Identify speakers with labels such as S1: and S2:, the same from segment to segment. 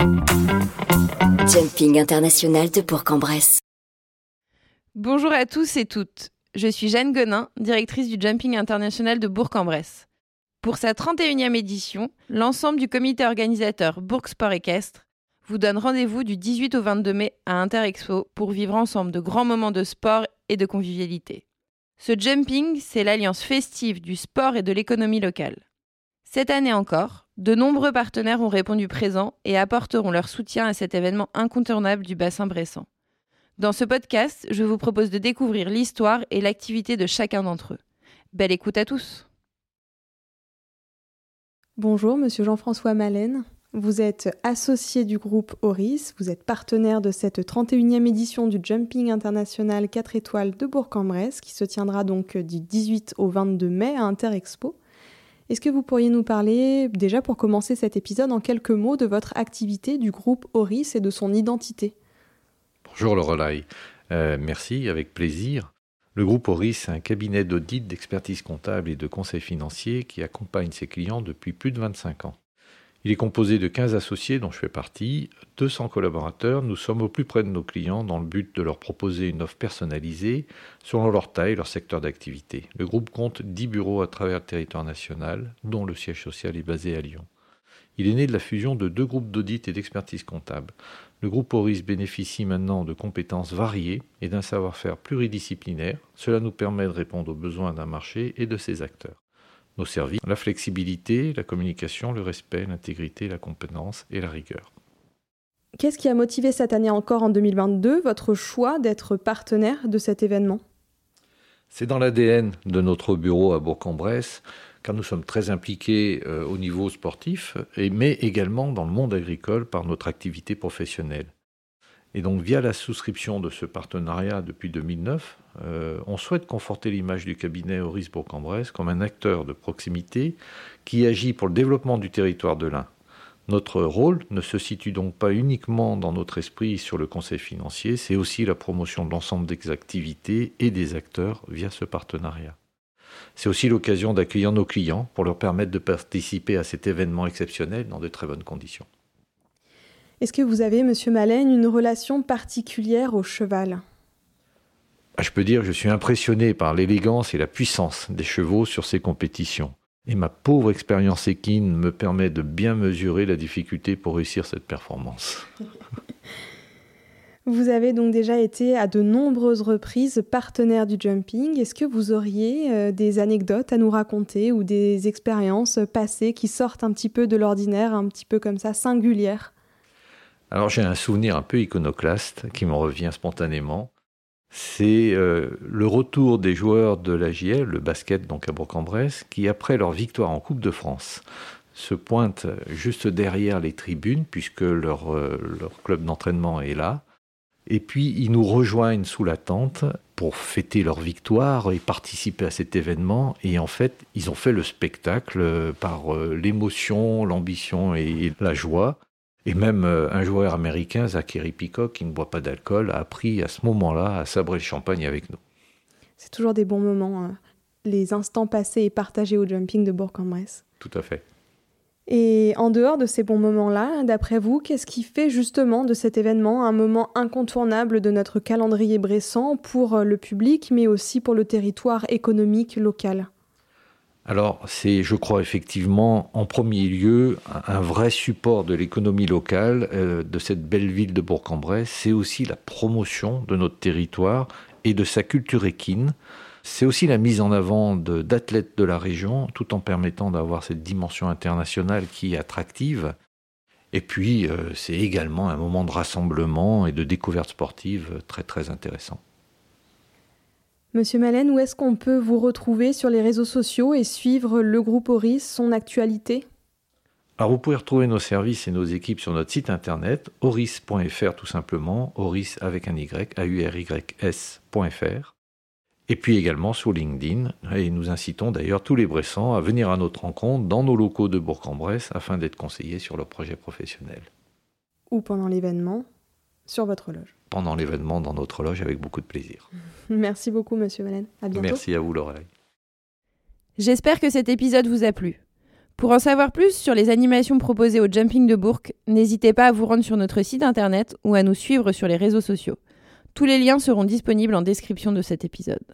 S1: Jumping international de Bourg-en-Bresse.
S2: Bonjour à tous et toutes. Je suis Jeanne Gonin, directrice du Jumping international de Bourg-en-Bresse. Pour sa 31e édition, l'ensemble du comité organisateur Bourg Sport Équestre vous donne rendez-vous du 18 au 22 mai à Interexpo pour vivre ensemble de grands moments de sport et de convivialité. Ce jumping, c'est l'alliance festive du sport et de l'économie locale. Cette année encore, de nombreux partenaires ont répondu présents et apporteront leur soutien à cet événement incontournable du bassin bressant. Dans ce podcast, je vous propose de découvrir l'histoire et l'activité de chacun d'entre eux. Belle écoute à tous.
S3: Bonjour, monsieur Jean-François Malène. Vous êtes associé du groupe Horis, vous êtes partenaire de cette 31e édition du Jumping International 4 étoiles de Bourg-en-Bresse qui se tiendra donc du 18 au 22 mai à Interexpo. Est-ce que vous pourriez nous parler, déjà pour commencer cet épisode, en quelques mots de votre activité du groupe Horis et de son identité?
S4: Bonjour le relais. Euh, merci, avec plaisir. Le groupe Horis est un cabinet d'audit, d'expertise comptable et de conseil financier qui accompagne ses clients depuis plus de 25 ans. Il est composé de 15 associés dont je fais partie, 200 collaborateurs. Nous sommes au plus près de nos clients dans le but de leur proposer une offre personnalisée selon leur taille et leur secteur d'activité. Le groupe compte 10 bureaux à travers le territoire national, dont le siège social est basé à Lyon. Il est né de la fusion de deux groupes d'audit et d'expertise comptable. Le groupe Horis bénéficie maintenant de compétences variées et d'un savoir-faire pluridisciplinaire. Cela nous permet de répondre aux besoins d'un marché et de ses acteurs nos services, la flexibilité, la communication, le respect, l'intégrité, la compétence et la rigueur.
S3: Qu'est-ce qui a motivé cette année encore en 2022 votre choix d'être partenaire de cet événement?
S4: C'est dans l'ADN de notre bureau à Bourg-en-Bresse, car nous sommes très impliqués euh, au niveau sportif, mais également dans le monde agricole par notre activité professionnelle. Et donc, via la souscription de ce partenariat depuis 2009, euh, on souhaite conforter l'image du cabinet Horis Bourg-en-Bresse comme un acteur de proximité qui agit pour le développement du territoire de l'Ain. Notre rôle ne se situe donc pas uniquement dans notre esprit sur le conseil financier, c'est aussi la promotion de l'ensemble des activités et des acteurs via ce partenariat. C'est aussi l'occasion d'accueillir nos clients pour leur permettre de participer à cet événement exceptionnel dans de très bonnes conditions.
S3: Est-ce que vous avez, Monsieur Malène, une relation particulière au cheval?
S4: Ah, Je peux dire que je suis impressionné par l'élégance et la puissance des chevaux sur ces compétitions. Et ma pauvre expérience équine me permet de bien mesurer la difficulté pour réussir cette performance.
S3: Vous avez donc déjà été à de nombreuses reprises partenaire du jumping. Est-ce que vous auriez euh, des anecdotes à nous raconter ou des expériences passées qui sortent un petit peu de l'ordinaire, un petit peu comme ça, singulières?
S4: Alors j'ai un souvenir un peu iconoclaste qui me revient spontanément. C'est euh, le retour des joueurs de la JL, le basket donc à Bourg-en-Bresse, qui après leur victoire en Coupe de France se pointent juste derrière les tribunes puisque leur, euh, leur club d'entraînement est là. Et puis ils nous rejoignent sous la tente pour fêter leur victoire et participer à cet événement. Et en fait, ils ont fait le spectacle euh, par l'émotion, l'ambition et la joie. Et même euh, un joueur américain, Zachary Peacock, qui ne boit pas d'alcool, a appris à ce moment-là à sabrer le champagne avec nous.
S3: C'est toujours des bons moments, hein. les instants passés et partagés au jumping de Bourg-en-Bresse.
S4: Tout à fait.
S3: Et en dehors de ces bons moments-là, d'après vous, qu'est-ce qui fait justement de cet événement un moment incontournable de notre calendrier bressant pour euh, le public, mais aussi pour le territoire économique local?
S4: Alors, c'est, je crois, effectivement, en premier lieu, un vrai support de l'économie locale euh, de cette belle ville de Bourg-en-Bresse. C'est aussi la promotion de notre territoire et de sa culture équine. C'est aussi la mise en avant d'athlètes de, la région, tout en permettant d'avoir cette dimension internationale qui est attractive. Et puis, euh, c'est également un moment de rassemblement et de découverte sportive très très intéressant.
S3: Monsieur Malène, où est-ce qu'on peut vous retrouver sur les réseaux sociaux et suivre le groupe Horis, son actualité?
S4: Alors vous pouvez retrouver nos services et nos équipes sur notre site internet horis.fr tout simplement, horis avec un y, a u r y s.fr. Et puis également sur LinkedIn, et nous incitons d'ailleurs tous les Bressans à venir à notre rencontre dans nos locaux de Bourg-en-Bresse afin d'être conseillés sur leur projet professionnel.
S3: Ou pendant l'événement, sur votre loge.
S4: Pendant l'événement, dans notre loge, avec beaucoup de plaisir.
S3: Merci beaucoup, monsieur Malène. À bientôt.
S4: Merci à vous, Laurel.
S2: J'espère que cet épisode vous a plu. Pour en savoir plus sur les animations proposées au Jumping de Bourg, n'hésitez pas à vous rendre sur notre site internet ou à nous suivre sur les réseaux sociaux. Tous les liens seront disponibles en description de cet épisode.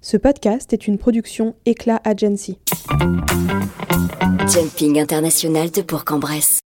S3: Ce podcast est une production Éclat Agency.
S1: Jumping international de Bourg-en-Bresse.